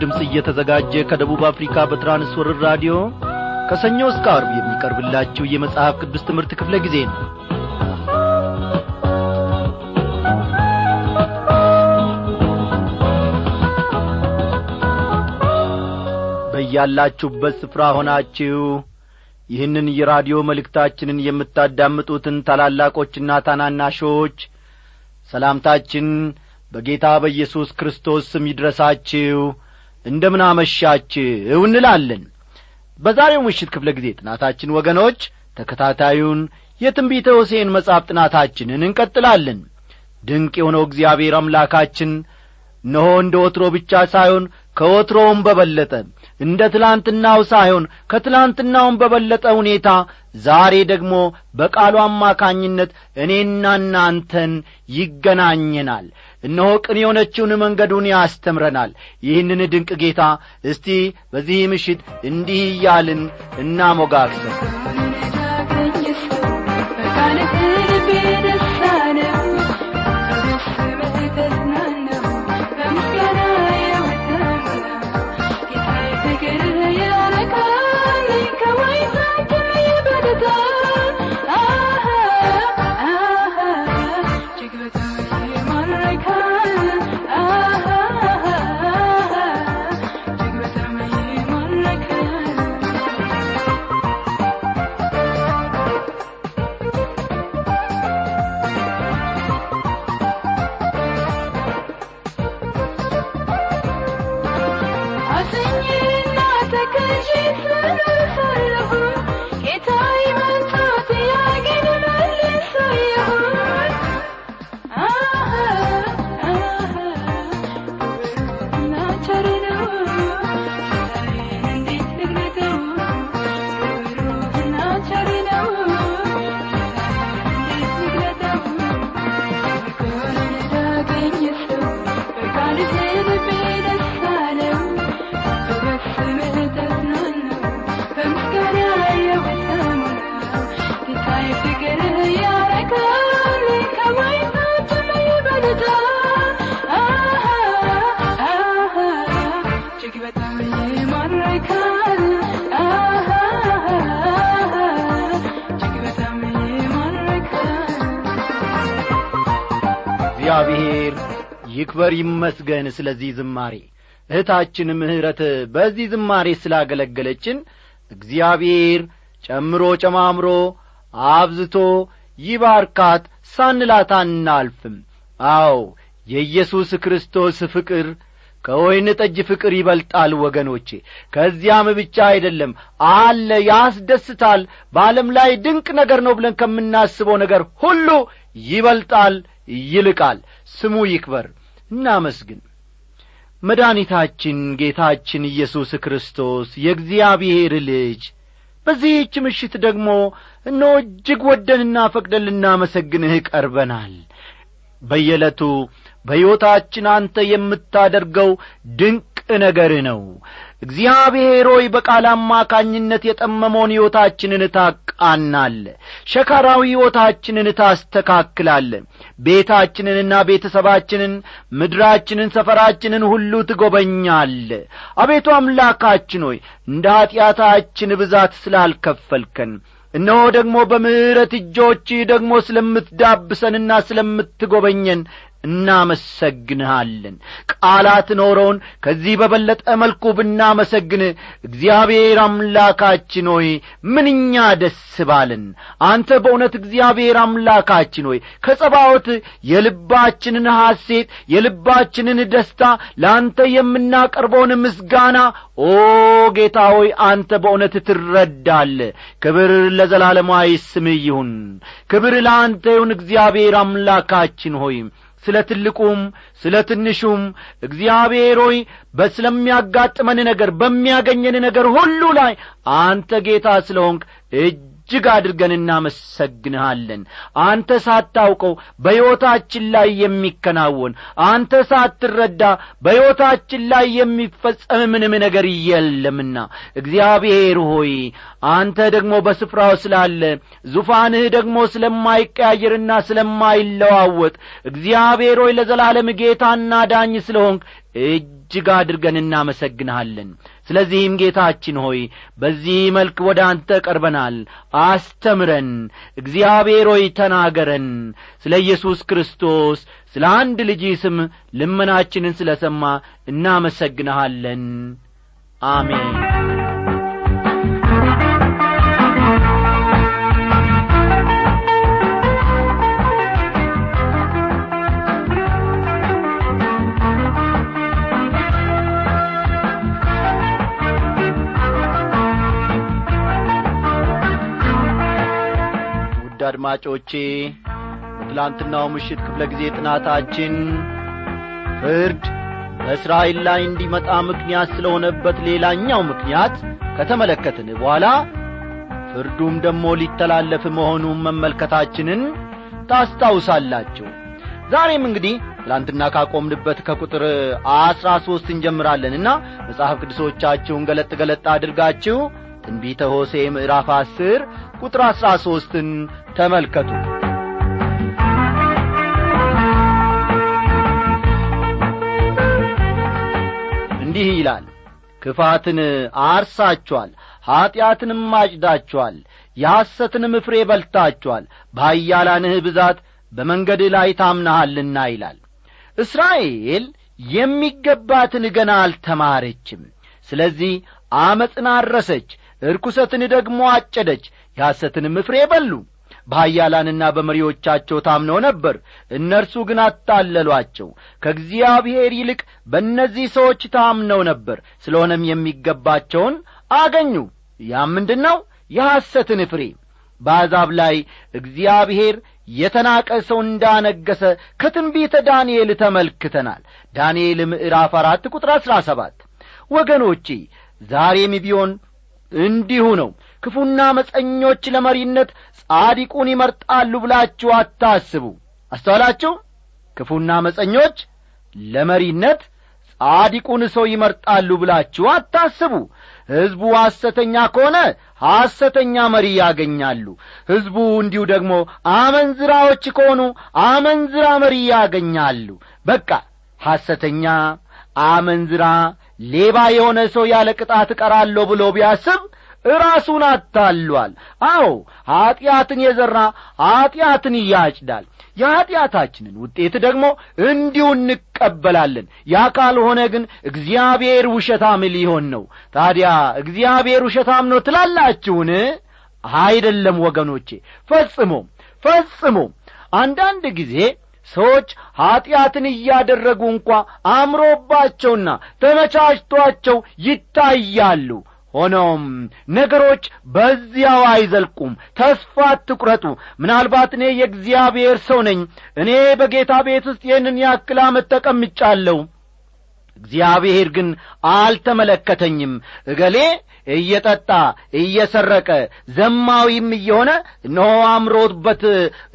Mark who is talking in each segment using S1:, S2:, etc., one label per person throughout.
S1: ድምፅ እየተዘጋጀ ከደቡብ አፍሪካ በትራንስወርር ራዲዮ ከሰኞ እስከ አርብ የሚቀርብላችሁ የመጽሐፍ ቅዱስ ትምህርት ክፍለ ጊዜ ነው። በያላችሁበት ስፍራ ሆናችሁ ይህንን የራዲዮ መልእክታችንን የምታዳምጡትን ታላላቆችና ታናናሾች ሰላምታችን በጌታ በኢየሱስ ክርስቶስ ስም ይድረሳችሁ እንደምን አመሻችሁ እንላለን። በዛሬው ምሽት ክፍለ ጊዜ ጥናታችን ወገኖች ተከታታዩን የትንቢተ ሆሴን መጽሐፍ ጥናታችንን እንቀጥላለን። ድንቅ የሆነው እግዚአብሔር አምላካችን እነሆ እንደ ወትሮ ብቻ ሳይሆን ከወትሮውም በበለጠ እንደ ትላንትናው ሳይሆን ከትላንትናውም በበለጠ ሁኔታ ዛሬ ደግሞ በቃሉ አማካኝነት እኔና እናንተን ይገናኘናል እነሆ ቅን የሆነችውን መንገዱን ያስተምረናል። ይህንን ድንቅ ጌታ እስቲ በዚህ ምሽት እንዲህ እያልን እናሞጋግሰው እግዚአብሔር ይክበር ይመስገን ስለዚህ ዝማሬ። እህታችን ምሕረት በዚህ ዝማሬ ስላገለገለችን እግዚአብሔር ጨምሮ ጨማምሮ አብዝቶ ይባርካት ሳንላት አናልፍም። አዎ የኢየሱስ ክርስቶስ ፍቅር ከወይን ጠጅ ፍቅር ይበልጣል ወገኖቼ። ከዚያም ብቻ አይደለም አለ ያስደስታል። በዓለም ላይ ድንቅ ነገር ነው ብለን ከምናስበው ነገር ሁሉ ይበልጣል ይልቃል። ስሙ ይክበር እናመስግን። መድኃኒታችን ጌታችን ኢየሱስ ክርስቶስ የእግዚአብሔር ልጅ በዚህች ምሽት ደግሞ እኖ እጅግ ወደንና ፈቅደን ልናመሰግንህ ቀርበናል። በየዕለቱ በሕይወታችን አንተ የምታደርገው ድንቅ ነገር ነው። እግዚአብሔር ሆይ በቃል አማካኝነት የጠመመውን ሕይወታችንን ታቃናል። ሸካራዊ ሕይወታችንን ታስተካክላለ ቤታችንንና ቤተሰባችንን ምድራችንን ሰፈራችንን ሁሉ ትጐበኛለ አቤቱ አምላካችን ሆይ እንደ ኀጢአታችን ብዛት ስላልከፈልከን እነሆ ደግሞ በምሕረት እጆችህ ደግሞ ስለምትዳብሰንና ስለምትጐበኘን እናመሰግንሃለን። ቃላት ኖረውን ከዚህ በበለጠ መልኩ ብናመሰግን እግዚአብሔር አምላካችን ሆይ ምንኛ ደስ ባልን አንተ በእውነት እግዚአብሔር አምላካችን ሆይ ከጸባዖት የልባችንን ሐሴት የልባችንን ደስታ ለአንተ የምናቀርበውን ምስጋና ኦ ጌታ ሆይ አንተ በእውነት ትረዳለ ክብር ለዘላለማዊ ስምህ ይሁን። ክብር ለአንተ ይሁን። እግዚአብሔር አምላካችን ሆይ ስለ ትልቁም ስለ ትንሹም እግዚአብሔር ሆይ በስለሚያጋጥመን ነገር በሚያገኘን ነገር ሁሉ ላይ አንተ ጌታ ስለ ሆንክ እጅግ አድርገን እናመሰግንሃለን። አንተ ሳታውቀው በሕይወታችን ላይ የሚከናወን አንተ ሳትረዳ በሕይወታችን ላይ የሚፈጸም ምንም ነገር የለምና። እግዚአብሔር ሆይ አንተ ደግሞ በስፍራው ስላለ ዙፋንህ ደግሞ ስለማይቀያየርና ስለማይለዋወጥ እግዚአብሔር ሆይ ለዘላለም ጌታና ዳኝ ስለሆንክ እጅግ አድርገን እናመሰግንሃለን። ስለዚህም ጌታችን ሆይ በዚህ መልክ ወደ አንተ ቀርበናል። አስተምረን እግዚአብሔር ሆይ ተናገረን። ስለ ኢየሱስ ክርስቶስ ስለ አንድ ልጅ ስም ልመናችንን ስለ ሰማ እናመሰግንሃለን። አሜን አድማጮቼ በትላንትናው ምሽት ክፍለ ጊዜ ጥናታችን ፍርድ በእስራኤል ላይ እንዲመጣ ምክንያት ስለሆነበት ሌላኛው ምክንያት ከተመለከትን በኋላ ፍርዱም ደግሞ ሊተላለፍ መሆኑን መመልከታችንን ታስታውሳላችሁ። ዛሬም እንግዲህ ትላንትና ካቆምንበት ከቁጥር አስራ ሦስት እንጀምራለንና መጽሐፍ ቅዱሶቻችሁን ገለጥ ገለጥ አድርጋችሁ ትንቢተ ሆሴ ምዕራፍ አስር ቁጥር አሥራ ሦስትን ተመልከቱ። እንዲህ ይላል ክፋትን አርሳችኋል ኀጢአትንም አጭዳችኋል የሐሰትንም ፍሬ በልታችኋል በኃያላንህ ብዛት በመንገድ ላይ ታምናሃልና ይላል። እስራኤል የሚገባትን ገና አልተማረችም። ስለዚህ አመፅን አረሰች እርኩሰትን ደግሞ አጨደች የሐሰትንም ፍሬ በሉ። በኃያላንና በመሪዎቻቸው ታምነው ነበር። እነርሱ ግን አታለሏቸው። ከእግዚአብሔር ይልቅ በእነዚህ ሰዎች ታምነው ነበር። ስለሆነም የሚገባቸውን አገኙ። ያም ምንድን ነው የሐሰትን ፍሬ። በአሕዛብ ላይ እግዚአብሔር የተናቀ ሰው እንዳነገሰ ከትንቢተ ዳንኤል ተመልክተናል። ዳንኤል ምዕራፍ አራት ቁጥር አሥራ ሰባት። ወገኖቼ ዛሬም ቢሆን እንዲሁ ነው ክፉና መፀኞች ለመሪነት ጻዲቁን ይመርጣሉ ብላችሁ አታስቡ። አስተዋላችሁ? ክፉና መፀኞች ለመሪነት ጻዲቁን ሰው ይመርጣሉ ብላችሁ አታስቡ። ሕዝቡ ሐሰተኛ ከሆነ ሐሰተኛ መሪ ያገኛሉ። ሕዝቡ እንዲሁ ደግሞ አመንዝራዎች ከሆኑ አመንዝራ መሪ ያገኛሉ። በቃ ሐሰተኛ አመንዝራ ሌባ የሆነ ሰው ያለ ቅጣት እቀራለሁ ብሎ ቢያስብ ራሱን አታሏል። አዎ ኀጢአትን የዘራ ኀጢአትን ያጭዳል። የኀጢአታችንን ውጤት ደግሞ እንዲሁ እንቀበላለን። ያ ካልሆነ ግን እግዚአብሔር ውሸታም ሊሆን ነው። ታዲያ እግዚአብሔር ውሸታም ነው ትላላችሁን? አይደለም ወገኖቼ ፈጽሞ ፈጽሞ። አንዳንድ ጊዜ ሰዎች ኀጢአትን እያደረጉ እንኳ አምሮባቸውና ተመቻችቷቸው ይታያሉ ሆኖም ነገሮች በዚያው አይዘልቁም። ተስፋ አትቁረጡ። ምናልባት እኔ የእግዚአብሔር ሰው ነኝ። እኔ በጌታ ቤት ውስጥ ይህንን ያክል ዓመት ተቀምጫለሁ እግዚአብሔር ግን አልተመለከተኝም። እገሌ እየጠጣ እየሰረቀ ዘማዊም እየሆነ እነሆ አምሮበት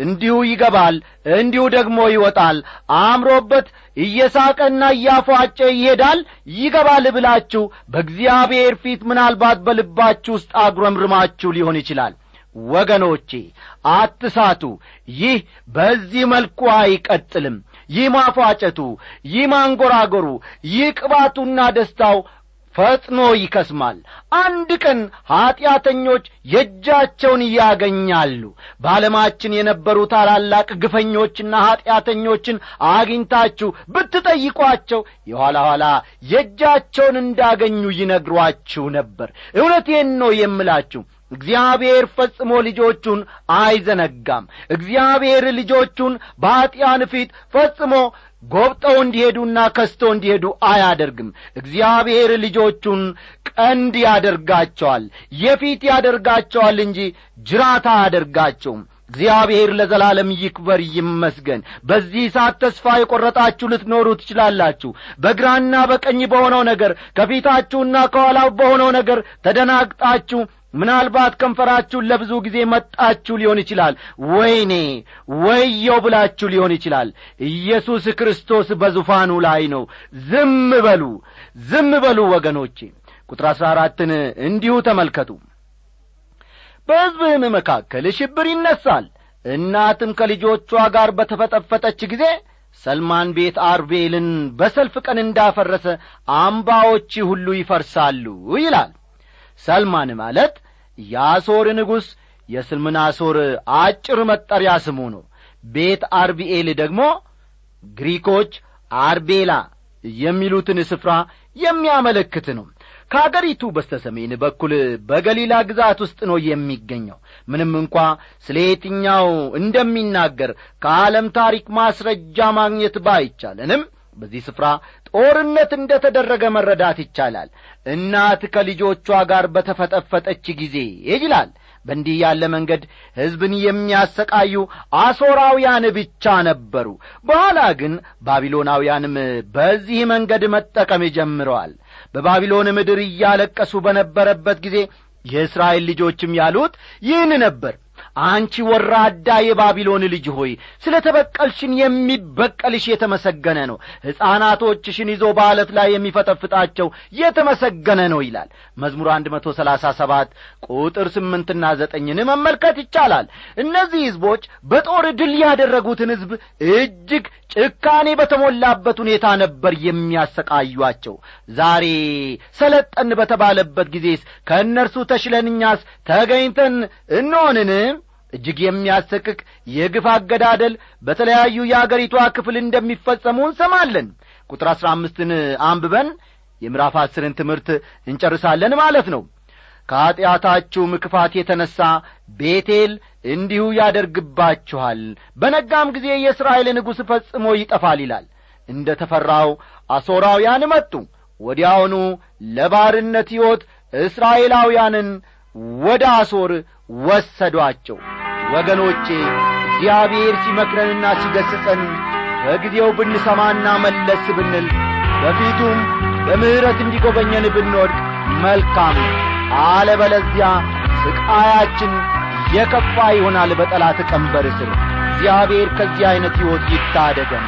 S1: እንዲሁ ይገባል እንዲሁ ደግሞ ይወጣል። አምሮበት እየሳቀና እያፏጨ ይሄዳል ይገባል ብላችሁ በእግዚአብሔር ፊት ምናልባት በልባችሁ ውስጥ አጉረምርማችሁ ሊሆን ይችላል። ወገኖቼ አትሳቱ። ይህ በዚህ መልኩ አይቀጥልም ይህ ማፏጨቱ ይህ ማንጐራጐሩ ይህ ቅባቱና ደስታው ፈጥኖ ይከስማል። አንድ ቀን ኀጢአተኞች የእጃቸውን ያገኛሉ። በዓለማችን የነበሩ ታላላቅ ግፈኞችና ኀጢአተኞችን አግኝታችሁ ብትጠይቋቸው የኋላ ኋላ የእጃቸውን እንዳገኙ ይነግሯችሁ ነበር። እውነቴን ነው የምላችሁ እግዚአብሔር ፈጽሞ ልጆቹን አይዘነጋም። እግዚአብሔር ልጆቹን በኀጢአን ፊት ፈጽሞ ጐብጠው እንዲሄዱና ከስቶ እንዲሄዱ አያደርግም። እግዚአብሔር ልጆቹን ቀንድ ያደርጋቸዋል የፊት ያደርጋቸዋል እንጂ ጅራታ አያደርጋቸውም። እግዚአብሔር ለዘላለም ይክበር ይመስገን። በዚህ ሰዓት ተስፋ የቈረጣችሁ ልትኖሩ ትችላላችሁ። በግራና በቀኝ በሆነው ነገር ከፊታችሁና ከኋላው በሆነው ነገር ተደናግጣችሁ ምናልባት ከንፈራችሁን ለብዙ ጊዜ መጣችሁ ሊሆን ይችላል። ወይኔ ወየው ብላችሁ ሊሆን ይችላል። ኢየሱስ ክርስቶስ በዙፋኑ ላይ ነው። ዝም በሉ ዝም በሉ ወገኖቼ። ቁጥር አሥራ አራትን እንዲሁ ተመልከቱ። በሕዝብህም መካከል ሽብር ይነሳል። እናትም ከልጆቿ ጋር በተፈጠፈጠች ጊዜ ሰልማን ቤት አርቤልን በሰልፍ ቀን እንዳፈረሰ አምባዎች ሁሉ ይፈርሳሉ ይላል። ሰልማን ማለት የአሦር ንጉሥ የስልምናሶር አጭር መጠሪያ ስሙ ነው። ቤት አርቢኤል ደግሞ ግሪኮች አርቤላ የሚሉትን ስፍራ የሚያመለክት ነው። ከአገሪቱ በስተ ሰሜን በኩል በገሊላ ግዛት ውስጥ ነው የሚገኘው። ምንም እንኳ ስለ የትኛው እንደሚናገር ከዓለም ታሪክ ማስረጃ ማግኘት ባይቻለንም በዚህ ስፍራ ጦርነት እንደ ተደረገ መረዳት ይቻላል። እናት ከልጆቿ ጋር በተፈጠፈጠች ጊዜ ይላል በእንዲህ ያለ መንገድ ሕዝብን የሚያሰቃዩ አሦራውያን ብቻ ነበሩ። በኋላ ግን ባቢሎናውያንም በዚህ መንገድ መጠቀም ጀምረዋል። በባቢሎን ምድር እያለቀሱ በነበረበት ጊዜ የእስራኤል ልጆችም ያሉት ይህን ነበር አንቺ ወራዳ የባቢሎን ልጅ ሆይ ስለ ተበቀልሽን የሚበቀልሽ የተመሰገነ ነው። ሕፃናቶችሽን ይዞ በዓለት ላይ የሚፈጠፍጣቸው የተመሰገነ ነው ይላል። መዝሙር አንድ መቶ ሰላሳ ሰባት ቁጥር ስምንትና ዘጠኝን መመልከት ይቻላል። እነዚህ ሕዝቦች በጦር ድል ያደረጉትን ሕዝብ እጅግ ጭካኔ በተሞላበት ሁኔታ ነበር የሚያሰቃዩአቸው። ዛሬ ሰለጠን በተባለበት ጊዜስ ከእነርሱ ተሽለንኛስ ተገኝተን እንሆንን እጅግ የሚያሰቅቅ የግፍ አገዳደል በተለያዩ የአገሪቷ ክፍል እንደሚፈጸሙ እንሰማለን። ቁጥር አሥራ አምስትን አንብበን የምዕራፍ አስርን ትምህርት እንጨርሳለን ማለት ነው። ከኀጢአታችሁም ክፋት የተነሣ ቤቴል እንዲሁ ያደርግባችኋል። በነጋም ጊዜ የእስራኤል ንጉሥ ፈጽሞ ይጠፋል ይላል። እንደ ተፈራው አሦራውያን መጡ። ወዲያውኑ ለባርነት ሕይወት እስራኤላውያንን ወደ አሦር ወሰዷቸው ወገኖቼ እግዚአብሔር ሲመክረንና ሲገስጸን በጊዜው ብንሰማና መለስ ብንል በፊቱም በምሕረት እንዲጐበኘን ብንወድቅ መልካም አለበለዚያ ስቃያችን የከፋ ይሆናል በጠላት ቀንበር ስር። እግዚአብሔር ከዚህ ዐይነት ሕይወት ይታደገን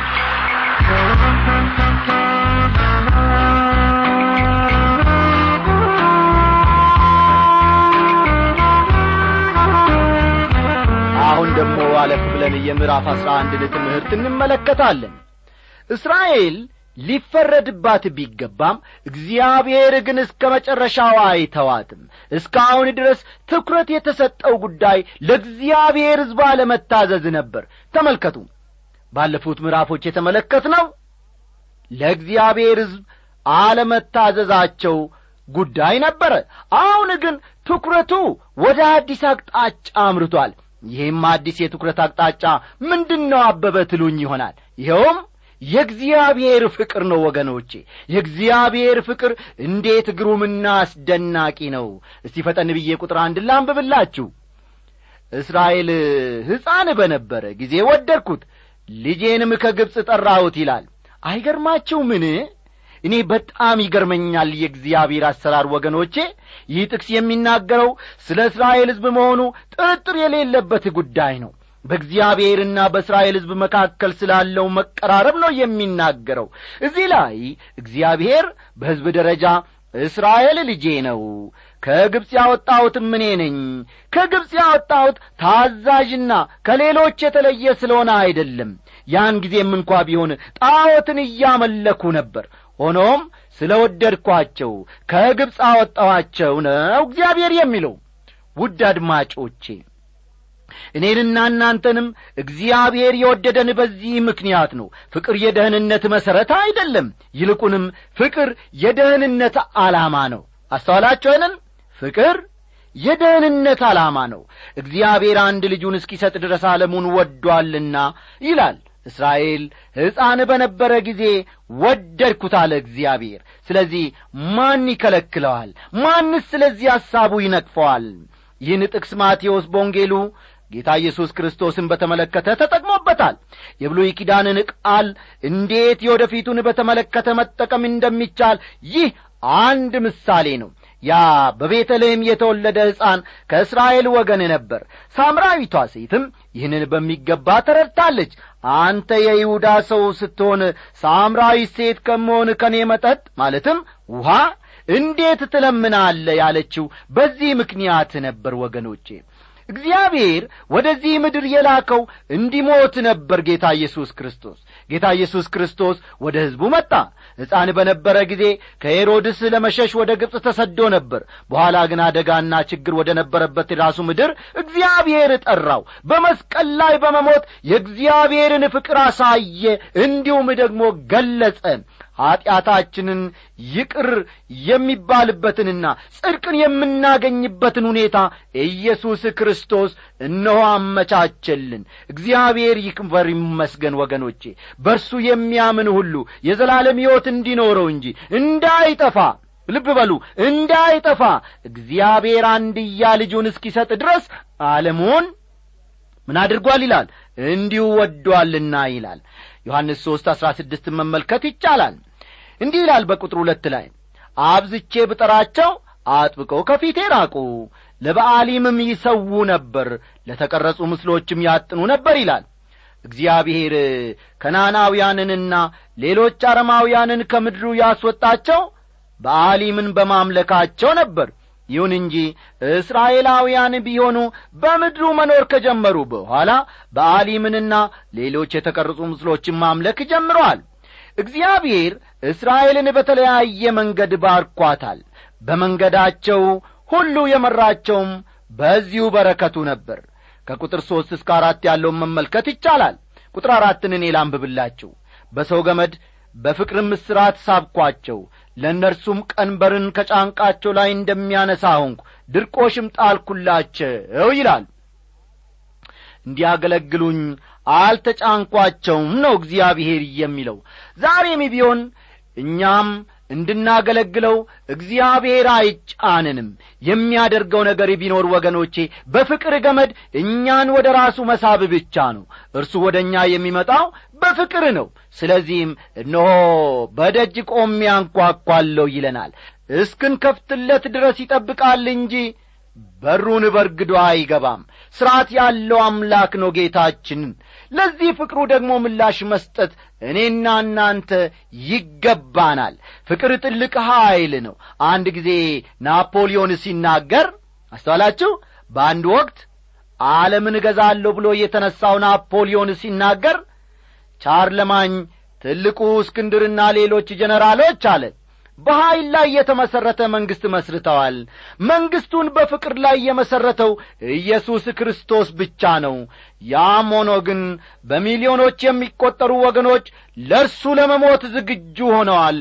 S1: አሁን ደግሞ አለፍ ብለን የምዕራፍ አሥራ አንድን ትምህርት እንመለከታለን። እስራኤል ሊፈረድባት ቢገባም እግዚአብሔር ግን እስከ መጨረሻው አይተዋትም። እስካሁን ድረስ ትኩረት የተሰጠው ጉዳይ ለእግዚአብሔር ሕዝብ አለመታዘዝ ነበር። ተመልከቱ ባለፉት ምዕራፎች የተመለከትነው ለእግዚአብሔር ሕዝብ አለመታዘዛቸው ጉዳይ ነበረ። አሁን ግን ትኩረቱ ወደ አዲስ አቅጣጫ አምርቷል ይህም አዲስ የትኩረት አቅጣጫ ምንድን ነው አበበ ትሉኝ ይሆናል። ይኸውም የእግዚአብሔር ፍቅር ነው ወገኖቼ። የእግዚአብሔር ፍቅር እንዴት ግሩምና አስደናቂ ነው! እስቲ ፈጠን ብዬ ቁጥር አንድ ላንብብላችሁ። እስራኤል ሕፃን በነበረ ጊዜ ወደድኩት። ልጄንም ከግብፅ ጠራሁት ይላል። አይገርማችሁ ምን እኔ በጣም ይገርመኛል የእግዚአብሔር አሰራር ወገኖቼ ይህ ጥቅስ የሚናገረው ስለ እስራኤል ሕዝብ መሆኑ ጥርጥር የሌለበት ጉዳይ ነው። በእግዚአብሔርና በእስራኤል ሕዝብ መካከል ስላለው መቀራረብ ነው የሚናገረው። እዚህ ላይ እግዚአብሔር በሕዝብ ደረጃ እስራኤል ልጄ ነው ከግብፅ ያወጣሁትም እኔ ነኝ። ከግብፅ ያወጣሁት ታዛዥና ከሌሎች የተለየ ስለሆነ አይደለም። ያን ጊዜም እንኳ ቢሆን ጣዖትን እያመለኩ ነበር። ሆኖም ስለ ወደድኳቸው ከግብፅ አወጣኋቸው ነው እግዚአብሔር የሚለው ውድ አድማጮቼ። እኔንና እናንተንም እግዚአብሔር የወደደን በዚህ ምክንያት ነው። ፍቅር የደህንነት መሠረት አይደለም። ይልቁንም ፍቅር የደህንነት ዓላማ ነው። አስተዋላችኋንን ፍቅር የደህንነት ዓላማ ነው። እግዚአብሔር አንድ ልጁን እስኪሰጥ ድረስ ዓለሙን ወዷልና ይላል እስራኤል ሕፃን በነበረ ጊዜ ወደድኩት አለ እግዚአብሔር። ስለዚህ ማን ይከለክለዋል? ማንስ ስለዚህ ሐሳቡ ይነቅፈዋል? ይህን ጥቅስ ማቴዎስ በወንጌሉ ጌታ ኢየሱስ ክርስቶስን በተመለከተ ተጠቅሞበታል። የብሉይ ኪዳንን ቃል እንዴት የወደፊቱን በተመለከተ መጠቀም እንደሚቻል ይህ አንድ ምሳሌ ነው ያ በቤተልሔም የተወለደ ሕፃን ከእስራኤል ወገን ነበር። ሳምራዊቷ ሴትም ይህንን በሚገባ ተረድታለች። አንተ የይሁዳ ሰው ስትሆን ሳምራዊ ሴት ከመሆን ከኔ መጠጥ ማለትም ውሃ እንዴት ትለምናለ ያለችው በዚህ ምክንያት ነበር ወገኖቼ እግዚአብሔር ወደዚህ ምድር የላከው እንዲሞት ነበር ጌታ ኢየሱስ ክርስቶስ። ጌታ ኢየሱስ ክርስቶስ ወደ ሕዝቡ መጣ። ሕፃን በነበረ ጊዜ ከሄሮድስ ለመሸሽ ወደ ግብፅ ተሰዶ ነበር። በኋላ ግን አደጋና ችግር ወደ ነበረበት የራሱ ምድር እግዚአብሔር ጠራው። በመስቀል ላይ በመሞት የእግዚአብሔርን ፍቅር አሳየ። እንዲሁም ደግሞ ገለጸ ኀጢአታችንን ይቅር የሚባልበትንና ጽድቅን የምናገኝበትን ሁኔታ ኢየሱስ ክርስቶስ እነሆ አመቻቸልን። እግዚአብሔር ይክበር ይመስገን ወገኖቼ። በእርሱ የሚያምን ሁሉ የዘላለም ሕይወት እንዲኖረው እንጂ እንዳይጠፋ ልብ በሉ እንዳይጠፋ እግዚአብሔር አንድያ ልጁን እስኪሰጥ ድረስ ዓለሙን ምን አድርጓል ይላል? እንዲሁ ወዷልና ይላል። ዮሐንስ ሦስት አሥራ ስድስትን መመልከት ይቻላል እንዲህ ይላል በቁጥር ሁለት ላይ አብዝቼ ብጠራቸው አጥብቀው ከፊቴ ራቁ ለበዓሊምም ይሰዉ ነበር ለተቀረጹ ምስሎችም ያጥኑ ነበር ይላል። እግዚአብሔር ከናናውያንንና ሌሎች አረማውያንን ከምድሩ ያስወጣቸው በአሊምን በማምለካቸው ነበር። ይሁን እንጂ እስራኤላውያን ቢሆኑ በምድሩ መኖር ከጀመሩ በኋላ በአሊምንና ሌሎች የተቀረጹ ምስሎችን ማምለክ ጀምረዋል እግዚአብሔር እስራኤልን በተለያየ መንገድ ባርኳታል። በመንገዳቸው ሁሉ የመራቸውም በዚሁ በረከቱ ነበር። ከቁጥር ሦስት እስከ አራት ያለውን መመልከት ይቻላል። ቁጥር አራትን እኔ ላንብብላችሁ። በሰው ገመድ በፍቅርም እስራት ሳብኳቸው ለእነርሱም ቀንበርን ከጫንቃቸው ላይ እንደሚያነሳ ሆንኩ ድርቆሽም ጣልኩላቸው ይላል። እንዲያገለግሉኝ አልተጫንኳቸውም ነው እግዚአብሔር የሚለው። ዛሬም ቢሆን እኛም እንድናገለግለው እግዚአብሔር አይጫንንም። የሚያደርገው ነገር ቢኖር ወገኖቼ በፍቅር ገመድ እኛን ወደ ራሱ መሳብ ብቻ ነው። እርሱ ወደ እኛ የሚመጣው በፍቅር ነው። ስለዚህም እነሆ በደጅ ቆሜ አንኳኳለሁ ይለናል። እስክንከፍትለት ድረስ ይጠብቃል እንጂ በሩን በርግዶ አይገባም። ሥርዓት ያለው አምላክ ነው ጌታችንን ለዚህ ፍቅሩ ደግሞ ምላሽ መስጠት እኔና እናንተ ይገባናል። ፍቅር ጥልቅ ኀይል ነው። አንድ ጊዜ ናፖሊዮን ሲናገር አስተዋላችሁ? በአንድ ወቅት ዓለምን እገዛለሁ ብሎ የተነሣው ናፖሊዮን ሲናገር ቻርለማኝ ትልቁ እስክንድርና ሌሎች ጀነራሎች አለ በኀይል ላይ የተመሠረተ መንግሥት መስርተዋል። መንግሥቱን በፍቅር ላይ የመሠረተው ኢየሱስ ክርስቶስ ብቻ ነው። ያም ሆኖ ግን በሚሊዮኖች የሚቈጠሩ ወገኖች ለእርሱ ለመሞት ዝግጁ ሆነዋል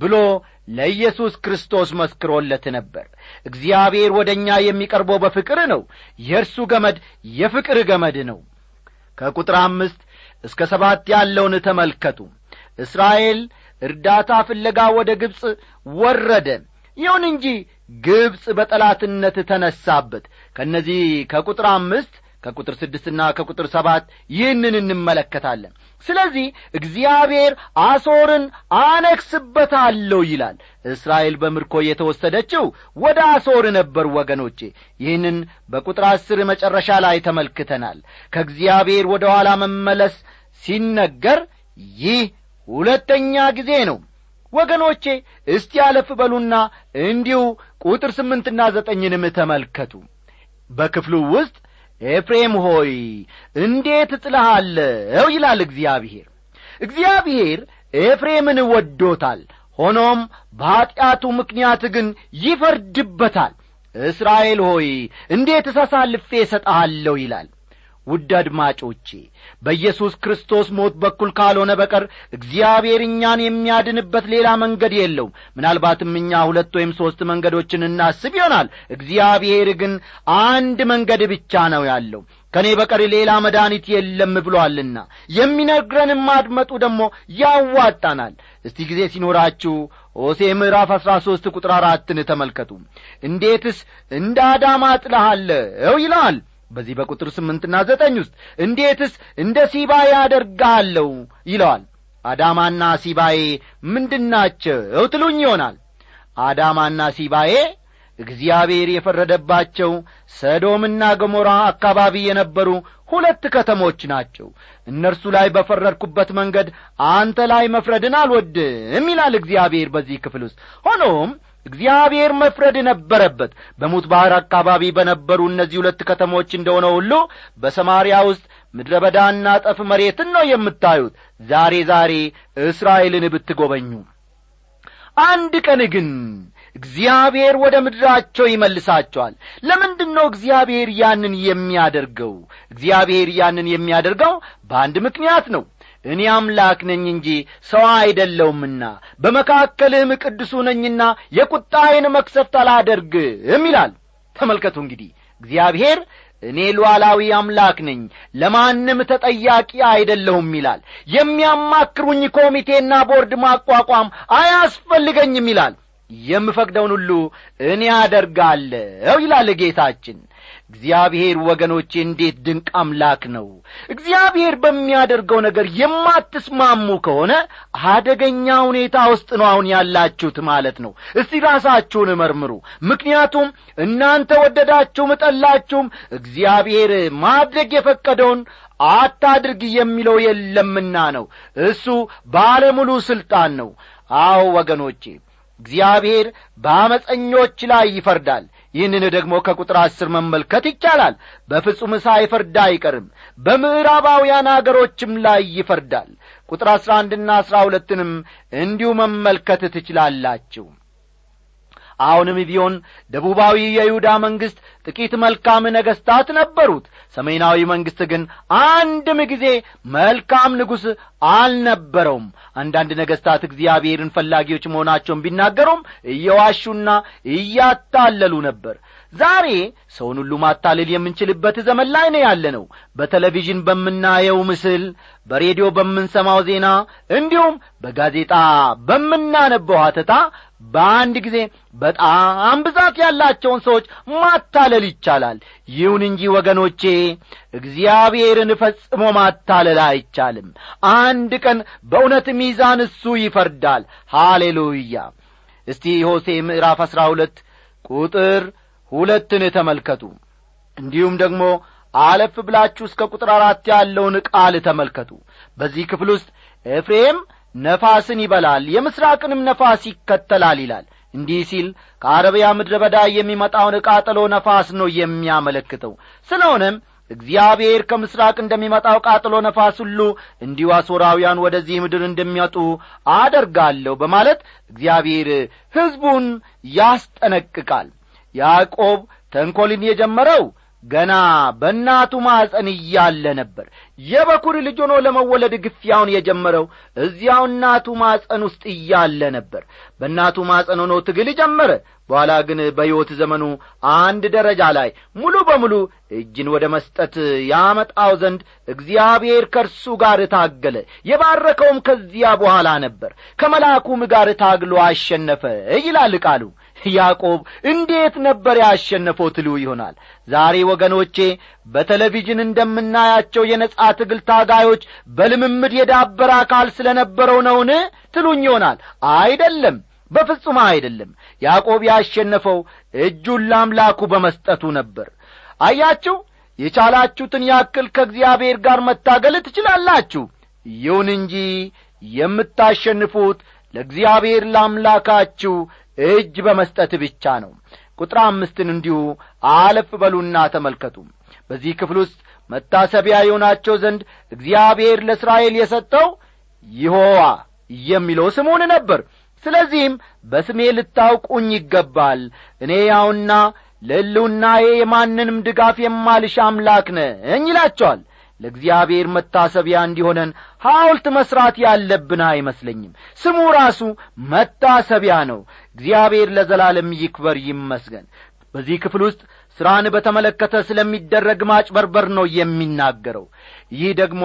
S1: ብሎ ለኢየሱስ ክርስቶስ መስክሮለት ነበር። እግዚአብሔር ወደ እኛ የሚቀርበው በፍቅር ነው። የእርሱ ገመድ የፍቅር ገመድ ነው። ከቁጥር አምስት እስከ ሰባት ያለውን ተመልከቱ። እስራኤል እርዳታ ፍለጋ ወደ ግብፅ ወረደ። ይሁን እንጂ ግብፅ በጠላትነት ተነሳበት። ከእነዚህ ከቁጥር አምስት ከቁጥር ስድስትና ከቁጥር ሰባት ይህንን እንመለከታለን። ስለዚህ እግዚአብሔር አሶርን አነክስበታለሁ ይላል። እስራኤል በምርኮ የተወሰደችው ወደ አሶር ነበር ወገኖቼ። ይህንን በቁጥር አስር መጨረሻ ላይ ተመልክተናል። ከእግዚአብሔር ወደ ኋላ መመለስ ሲነገር ይህ ሁለተኛ ጊዜ ነው። ወገኖቼ እስቲ አለፍ በሉና እንዲሁ ቁጥር ስምንትና ዘጠኝንም ተመልከቱ። በክፍሉ ውስጥ ኤፍሬም ሆይ እንዴት እጥልሃለሁ ይላል እግዚአብሔር። እግዚአብሔር ኤፍሬምን ወዶታል። ሆኖም በኀጢአቱ ምክንያት ግን ይፈርድበታል። እስራኤል ሆይ እንዴት እሳሳልፌ እሰጠሃለሁ ይላል ውድ አድማጮቼ በኢየሱስ ክርስቶስ ሞት በኩል ካልሆነ በቀር እግዚአብሔር እኛን የሚያድንበት ሌላ መንገድ የለውም። ምናልባትም እኛ ሁለት ወይም ሦስት መንገዶችን እናስብ ይሆናል። እግዚአብሔር ግን አንድ መንገድ ብቻ ነው ያለው። ከእኔ በቀር ሌላ መድኃኒት የለም ብሎአልና የሚነግረንም ማድመጡ ደግሞ ያዋጣናል። እስቲ ጊዜ ሲኖራችሁ ሆሴ ምዕራፍ አሥራ ሦስት ቁጥር አራትን ተመልከቱ። እንዴትስ እንደ አዳማ ጥልሃለሁ ይለዋል በዚህ በቁጥር ስምንትና ዘጠኝ ውስጥ እንዴትስ እንደ ሲባዬ አደርጋለሁ ይለዋል። አዳማና ሲባዬ ምንድናቸው ትሉኝ ይሆናል። አዳማና ሲባዬ እግዚአብሔር የፈረደባቸው ሰዶምና ገሞራ አካባቢ የነበሩ ሁለት ከተሞች ናቸው። እነርሱ ላይ በፈረድኩበት መንገድ አንተ ላይ መፍረድን አልወድም ይላል እግዚአብሔር በዚህ ክፍል ውስጥ። ሆኖም እግዚአብሔር መፍረድ ነበረበት። በሙት ባሕር አካባቢ በነበሩ እነዚህ ሁለት ከተሞች እንደሆነ ሁሉ በሰማርያ ውስጥ ምድረ በዳና ጠፍ መሬትን ነው የምታዩት። ዛሬ ዛሬ እስራኤልን ብትጐበኙ አንድ ቀን ግን እግዚአብሔር ወደ ምድራቸው ይመልሳቸዋል። ለምንድን ነው እግዚአብሔር ያንን የሚያደርገው? እግዚአብሔር ያንን የሚያደርገው በአንድ ምክንያት ነው እኔ አምላክ ነኝ እንጂ ሰው አይደለውምና በመካከልህም ቅዱሱ ነኝና የቁጣዬን መክሰፍት አላደርግም ይላል። ተመልከቱ እንግዲህ እግዚአብሔር እኔ ሉዓላዊ አምላክ ነኝ ለማንም ተጠያቂ አይደለሁም ይላል። የሚያማክሩኝ ኮሚቴና ቦርድ ማቋቋም አያስፈልገኝም ይላል። የምፈቅደውን ሁሉ እኔ አደርጋለሁ ይላል ጌታችን እግዚአብሔር ወገኖቼ እንዴት ድንቅ አምላክ ነው! እግዚአብሔር በሚያደርገው ነገር የማትስማሙ ከሆነ አደገኛ ሁኔታ ውስጥ ነው አሁን ያላችሁት ማለት ነው። እስቲ ራሳችሁን መርምሩ። ምክንያቱም እናንተ ወደዳችሁም ጠላችሁም እግዚአብሔር ማድረግ የፈቀደውን አታድርግ የሚለው የለምና ነው። እሱ ባለሙሉ ሥልጣን ነው። አዎ ወገኖቼ እግዚአብሔር በአመፀኞች ላይ ይፈርዳል ይህንን ደግሞ ከቁጥር አስር መመልከት ይቻላል። በፍጹም ሳይፈርድ አይቀርም። በምዕራባውያን አገሮችም ላይ ይፈርዳል። ቁጥር አሥራ አንድና አሥራ ሁለትንም እንዲሁ መመልከት ትችላላችሁ አሁንም ቢሆን ደቡባዊ የይሁዳ መንግሥት ጥቂት መልካም ነገሥታት ነበሩት። ሰሜናዊ መንግሥት ግን አንድም ጊዜ መልካም ንጉሥ አልነበረውም። አንዳንድ ነገሥታት እግዚአብሔርን ፈላጊዎች መሆናቸውን ቢናገሩም እየዋሹና እያታለሉ ነበር ዛሬ ሰውን ሁሉ ማታለል የምንችልበት ዘመን ላይ ነው ያለ ነው በቴሌቪዥን በምናየው ምስል በሬዲዮ በምንሰማው ዜና እንዲሁም በጋዜጣ በምናነበው ሀተታ በአንድ ጊዜ በጣም ብዛት ያላቸውን ሰዎች ማታለል ይቻላል። ይሁን እንጂ ወገኖቼ እግዚአብሔርን ፈጽሞ ማታለል አይቻልም። አንድ ቀን በእውነት ሚዛን እሱ ይፈርዳል። ሃሌሉያ! እስቲ ሆሴ ምዕራፍ አሥራ ሁለት ቁጥር ሁለትን ተመልከቱ። እንዲሁም ደግሞ አለፍ ብላችሁ እስከ ቁጥር አራት ያለውን ቃል ተመልከቱ። በዚህ ክፍል ውስጥ ኤፍሬም ነፋስን ይበላል የምስራቅንም ነፋስ ይከተላል ይላል። እንዲህ ሲል ከአረቢያ ምድረ በዳ የሚመጣውን ቃጠሎ ነፋስ ነው የሚያመለክተው። ስለሆነም እግዚአብሔር ከምስራቅ እንደሚመጣው ቃጥሎ ነፋስ ሁሉ እንዲሁ አሦራውያን ወደዚህ ምድር እንደሚያጡ አደርጋለሁ በማለት እግዚአብሔር ሕዝቡን ያስጠነቅቃል ያዕቆብ ተንኰልን የጀመረው ገና በእናቱ ማዕፀን እያለ ነበር። የበኩር ልጅ ሆኖ ለመወለድ ግፊያውን የጀመረው እዚያው እናቱ ማዕፀን ውስጥ እያለ ነበር። በእናቱ ማዕፀን ሆኖ ትግል ጀመረ። በኋላ ግን በሕይወት ዘመኑ አንድ ደረጃ ላይ ሙሉ በሙሉ እጅን ወደ መስጠት ያመጣው ዘንድ እግዚአብሔር ከእርሱ ጋር ታገለ። የባረከውም ከዚያ በኋላ ነበር። ከመልአኩም ጋር ታግሎ አሸነፈ ይላል ቃሉ ያዕቆብ እንዴት ነበር ያሸነፈው ትሉ ይሆናል። ዛሬ ወገኖቼ በቴሌቪዥን እንደምናያቸው የነጻ ትግል ታጋዮች በልምምድ የዳበረ አካል ስለ ነበረው ነውን? ትሉኝ ይሆናል። አይደለም በፍጹም አይደለም። ያዕቆብ ያሸነፈው እጁን ለአምላኩ በመስጠቱ ነበር። አያችሁ የቻላችሁትን ያክል ከእግዚአብሔር ጋር መታገል ትችላላችሁ። ይሁን እንጂ የምታሸንፉት ለእግዚአብሔር ለአምላካችሁ እጅ በመስጠት ብቻ ነው። ቁጥር አምስትን እንዲሁ አለፍ በሉና ተመልከቱ። በዚህ ክፍል ውስጥ መታሰቢያ የሆናቸው ዘንድ እግዚአብሔር ለእስራኤል የሰጠው ይሖዋ የሚለው ስሙን ነበር። ስለዚህም በስሜ ልታውቁኝ ይገባል። እኔ ያውና ለሕልውናዬ የማንንም ድጋፍ የማልሽ አምላክ ነኝ ይላቸዋል። ለእግዚአብሔር መታሰቢያ እንዲሆነን ሐውልት መሥራት ያለብን አይመስለኝም። ስሙ ራሱ መታሰቢያ ነው እግዚአብሔር ለዘላለም ይክበር ይመስገን። በዚህ ክፍል ውስጥ ሥራን በተመለከተ ስለሚደረግ ማጭበርበር ነው የሚናገረው። ይህ ደግሞ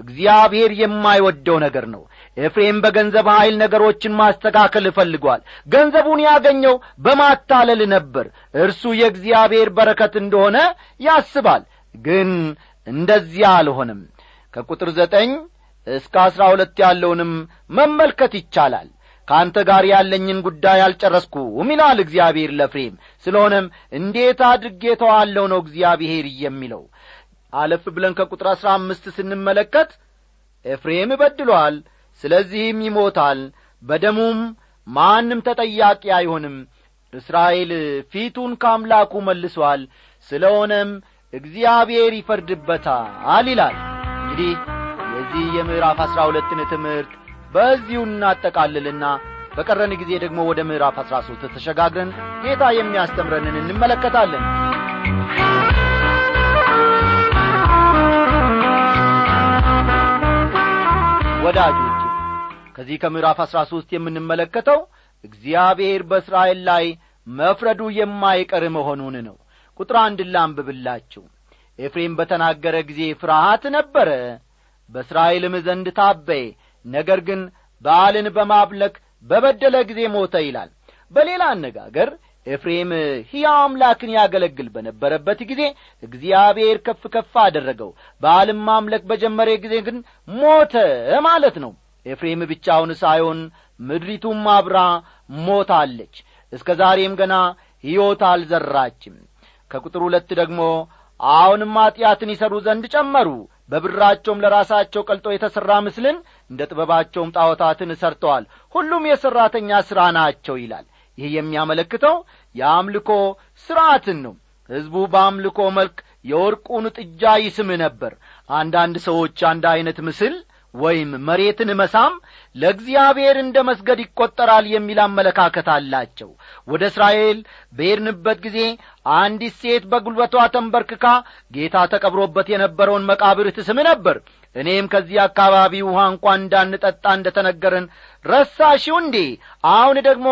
S1: እግዚአብሔር የማይወደው ነገር ነው። ኤፍሬም በገንዘብ ኀይል ነገሮችን ማስተካከል እፈልጓል ገንዘቡን ያገኘው በማታለል ነበር። እርሱ የእግዚአብሔር በረከት እንደሆነ ያስባል ግን እንደዚያ አልሆንም ከቁጥር ዘጠኝ እስከ አሥራ ሁለት ያለውንም መመልከት ይቻላል ከአንተ ጋር ያለኝን ጉዳይ አልጨረስኩም ይላል እግዚአብሔር ለፍሬም። ስለሆነም እንዴት አድርጌ ተዋለው ነው እግዚአብሔር የሚለው? አለፍ ብለን ከቁጥር አሥራ አምስት ስንመለከት ኤፍሬም በድሏል ስለዚህም ይሞታል በደሙም ማንም ተጠያቂ አይሆንም እስራኤል ፊቱን ከአምላኩ መልሷል ስለ ሆነም እግዚአብሔር ይፈርድበታል ይላል። እንግዲህ የዚህ የምዕራፍ አሥራ ሁለትን ትምህርት በዚሁ እናጠቃልልና በቀረን ጊዜ ደግሞ ወደ ምዕራፍ አሥራ ሦስት ተሸጋግረን ጌታ የሚያስተምረንን እንመለከታለን። ወዳጆች ከዚህ ከምዕራፍ አሥራ ሦስት የምንመለከተው እግዚአብሔር በእስራኤል ላይ መፍረዱ የማይቀር መሆኑን ነው። ቁጥር አንድ ላንብብላችሁ። ኤፍሬም በተናገረ ጊዜ ፍርሃት ነበረ። በእስራኤልም ዘንድ ታበየ ነገር ግን በዓልን በማብለክ በበደለ ጊዜ ሞተ ይላል። በሌላ አነጋገር ኤፍሬም ሕያው አምላክን ያገለግል በነበረበት ጊዜ እግዚአብሔር ከፍ ከፍ አደረገው። በዓልም ማምለክ በጀመረ ጊዜ ግን ሞተ ማለት ነው። ኤፍሬም ብቻውን ሳይሆን ምድሪቱም አብራ ሞታለች። እስከ ዛሬም ገና ሕይወት አልዘራችም። ከቁጥር ሁለት ደግሞ አሁንም ኀጢአትን ይሠሩ ዘንድ ጨመሩ። በብራቸውም ለራሳቸው ቀልጦ የተሠራ ምስልን እንደ ጥበባቸውም ጣዖታትን ሰርተዋል። ሁሉም የሠራተኛ ሥራ ናቸው ይላል። ይህ የሚያመለክተው የአምልኮ ሥርዓትን ነው። ሕዝቡ በአምልኮ መልክ የወርቁን ጥጃ ይስም ነበር። አንዳንድ ሰዎች አንድ ዐይነት ምስል ወይም መሬትን መሳም ለእግዚአብሔር እንደ መስገድ ይቈጠራል የሚል አመለካከት አላቸው። ወደ እስራኤል በሄድንበት ጊዜ አንዲት ሴት በጒልበቷ ተንበርክካ ጌታ ተቀብሮበት የነበረውን መቃብር ትስም ነበር እኔም ከዚህ አካባቢ ውሃ እንኳ እንዳንጠጣ እንደ ተነገረን ረሳሽው እንዴ? አሁን ደግሞ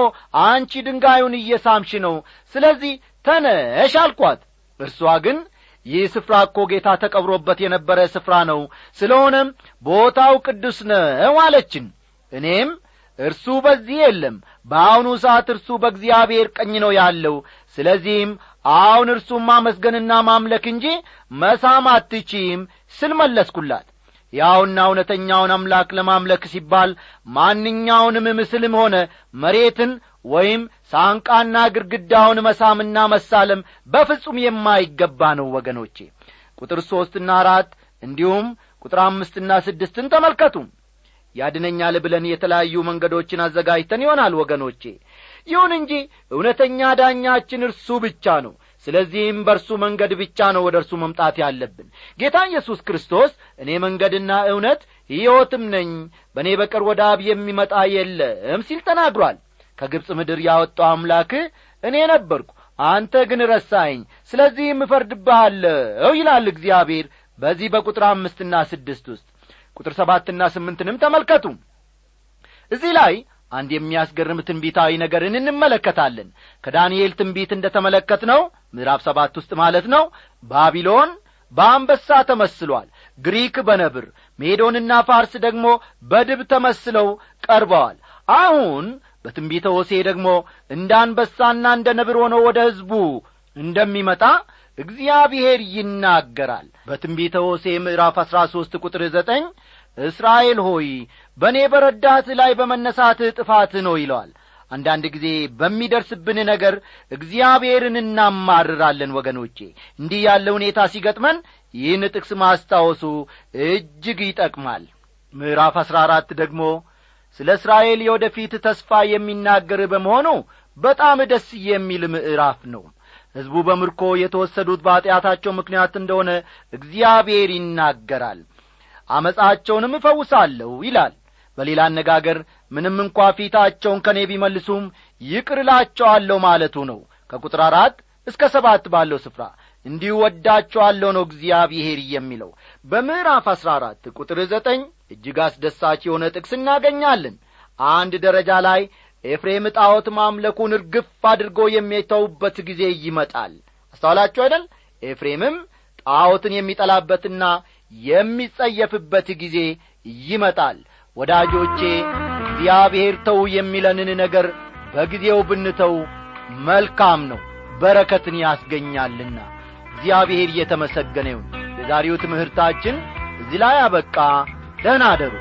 S1: አንቺ ድንጋዩን እየሳምሽ ነው። ስለዚህ ተነሽ አልኳት። እርሷ ግን ይህ ስፍራ እኮ ጌታ ተቀብሮበት የነበረ ስፍራ ነው ስለሆነም ቦታው ቅዱስ ነው አለችን። እኔም እርሱ በዚህ የለም በአሁኑ ሰዓት እርሱ በእግዚአብሔር ቀኝ ነው ያለው። ስለዚህም አሁን እርሱም ማመስገንና ማምለክ እንጂ መሳም አትቺም ስል መለስኩላት ያውና እውነተኛውን አምላክ ለማምለክ ሲባል ማንኛውንም ምስልም ሆነ መሬትን ወይም ሳንቃና ግድግዳውን መሳምና መሳለም በፍጹም የማይገባ ነው ወገኖቼ። ቁጥር ሦስትና አራት እንዲሁም ቁጥር አምስትና ስድስትን ተመልከቱ። ያድነኛል ብለን የተለያዩ መንገዶችን አዘጋጅተን ይሆናል ወገኖቼ። ይሁን እንጂ እውነተኛ ዳኛችን እርሱ ብቻ ነው ስለዚህም በእርሱ መንገድ ብቻ ነው ወደ እርሱ መምጣት ያለብን። ጌታ ኢየሱስ ክርስቶስ እኔ መንገድና እውነት ሕይወትም ነኝ በእኔ በቀር ወደ አብ የሚመጣ የለም ሲል ተናግሯል። ከግብፅ ምድር ያወጣው አምላክህ እኔ ነበርኩ አንተ ግን ረሳኸኝ ስለዚህም እፈርድብሃለሁ ይላል እግዚአብሔር በዚህ በቁጥር አምስትና ስድስት ውስጥ። ቁጥር ሰባትና ስምንትንም ተመልከቱ። እዚህ ላይ አንድ የሚያስገርም ትንቢታዊ ነገርን እንመለከታለን። ከዳንኤል ትንቢት እንደ ተመለከት ነው ምዕራፍ ሰባት ውስጥ ማለት ነው። ባቢሎን በአንበሳ ተመስሏል ግሪክ በነብር ሜዶንና ፋርስ ደግሞ በድብ ተመስለው ቀርበዋል። አሁን በትንቢተ ሆሴ ደግሞ እንደ አንበሳና እንደ ነብር ሆኖ ወደ ሕዝቡ እንደሚመጣ እግዚአብሔር ይናገራል። በትንቢተ ሆሴ ምዕራፍ አሥራ ሦስት ቁጥር ዘጠኝ እስራኤል ሆይ በእኔ በረዳት ላይ በመነሳትህ ጥፋት ነው ይለዋል አንዳንድ ጊዜ በሚደርስብን ነገር እግዚአብሔርን እናማርራለን ወገኖቼ። እንዲህ ያለ ሁኔታ ሲገጥመን ይህን ጥቅስ ማስታወሱ እጅግ ይጠቅማል። ምዕራፍ አሥራ አራት ደግሞ ስለ እስራኤል የወደፊት ተስፋ የሚናገር በመሆኑ በጣም ደስ የሚል ምዕራፍ ነው። ሕዝቡ በምርኮ የተወሰዱት በኀጢአታቸው ምክንያት እንደሆነ እግዚአብሔር ይናገራል። አመፃቸውንም እፈውሳለሁ ይላል። በሌላ አነጋገር ምንም እንኳ ፊታቸውን ከኔ ቢመልሱም ይቅር ማለቱ ነው። ከቁጥር አራት እስከ ሰባት ባለው ስፍራ እንዲሁ ወዳቸዋለሁ ነው እግዚአብሔር የሚለው። በምዕራፍ አሥራ አራት ቁጥር ዘጠኝ እጅግ አስደሳች የሆነ ጥቅስ እናገኛለን። አንድ ደረጃ ላይ ኤፍሬም ጣዖት ማምለኩን እርግፍ አድርጎ የሚተውበት ጊዜ ይመጣል። አስተዋላችሁ አይደል? ኤፍሬምም ጣዖትን የሚጠላበትና የሚጸየፍበት ጊዜ ይመጣል። ወዳጆቼ እግዚአብሔር ተው የሚለንን ነገር በጊዜው ብንተው መልካም ነው በረከትን ያስገኛልና። እግዚአብሔር እየተመሰገነ ይሁን። የዛሬው ትምህርታችን እዚህ ላይ አበቃ። ደህና አደሩ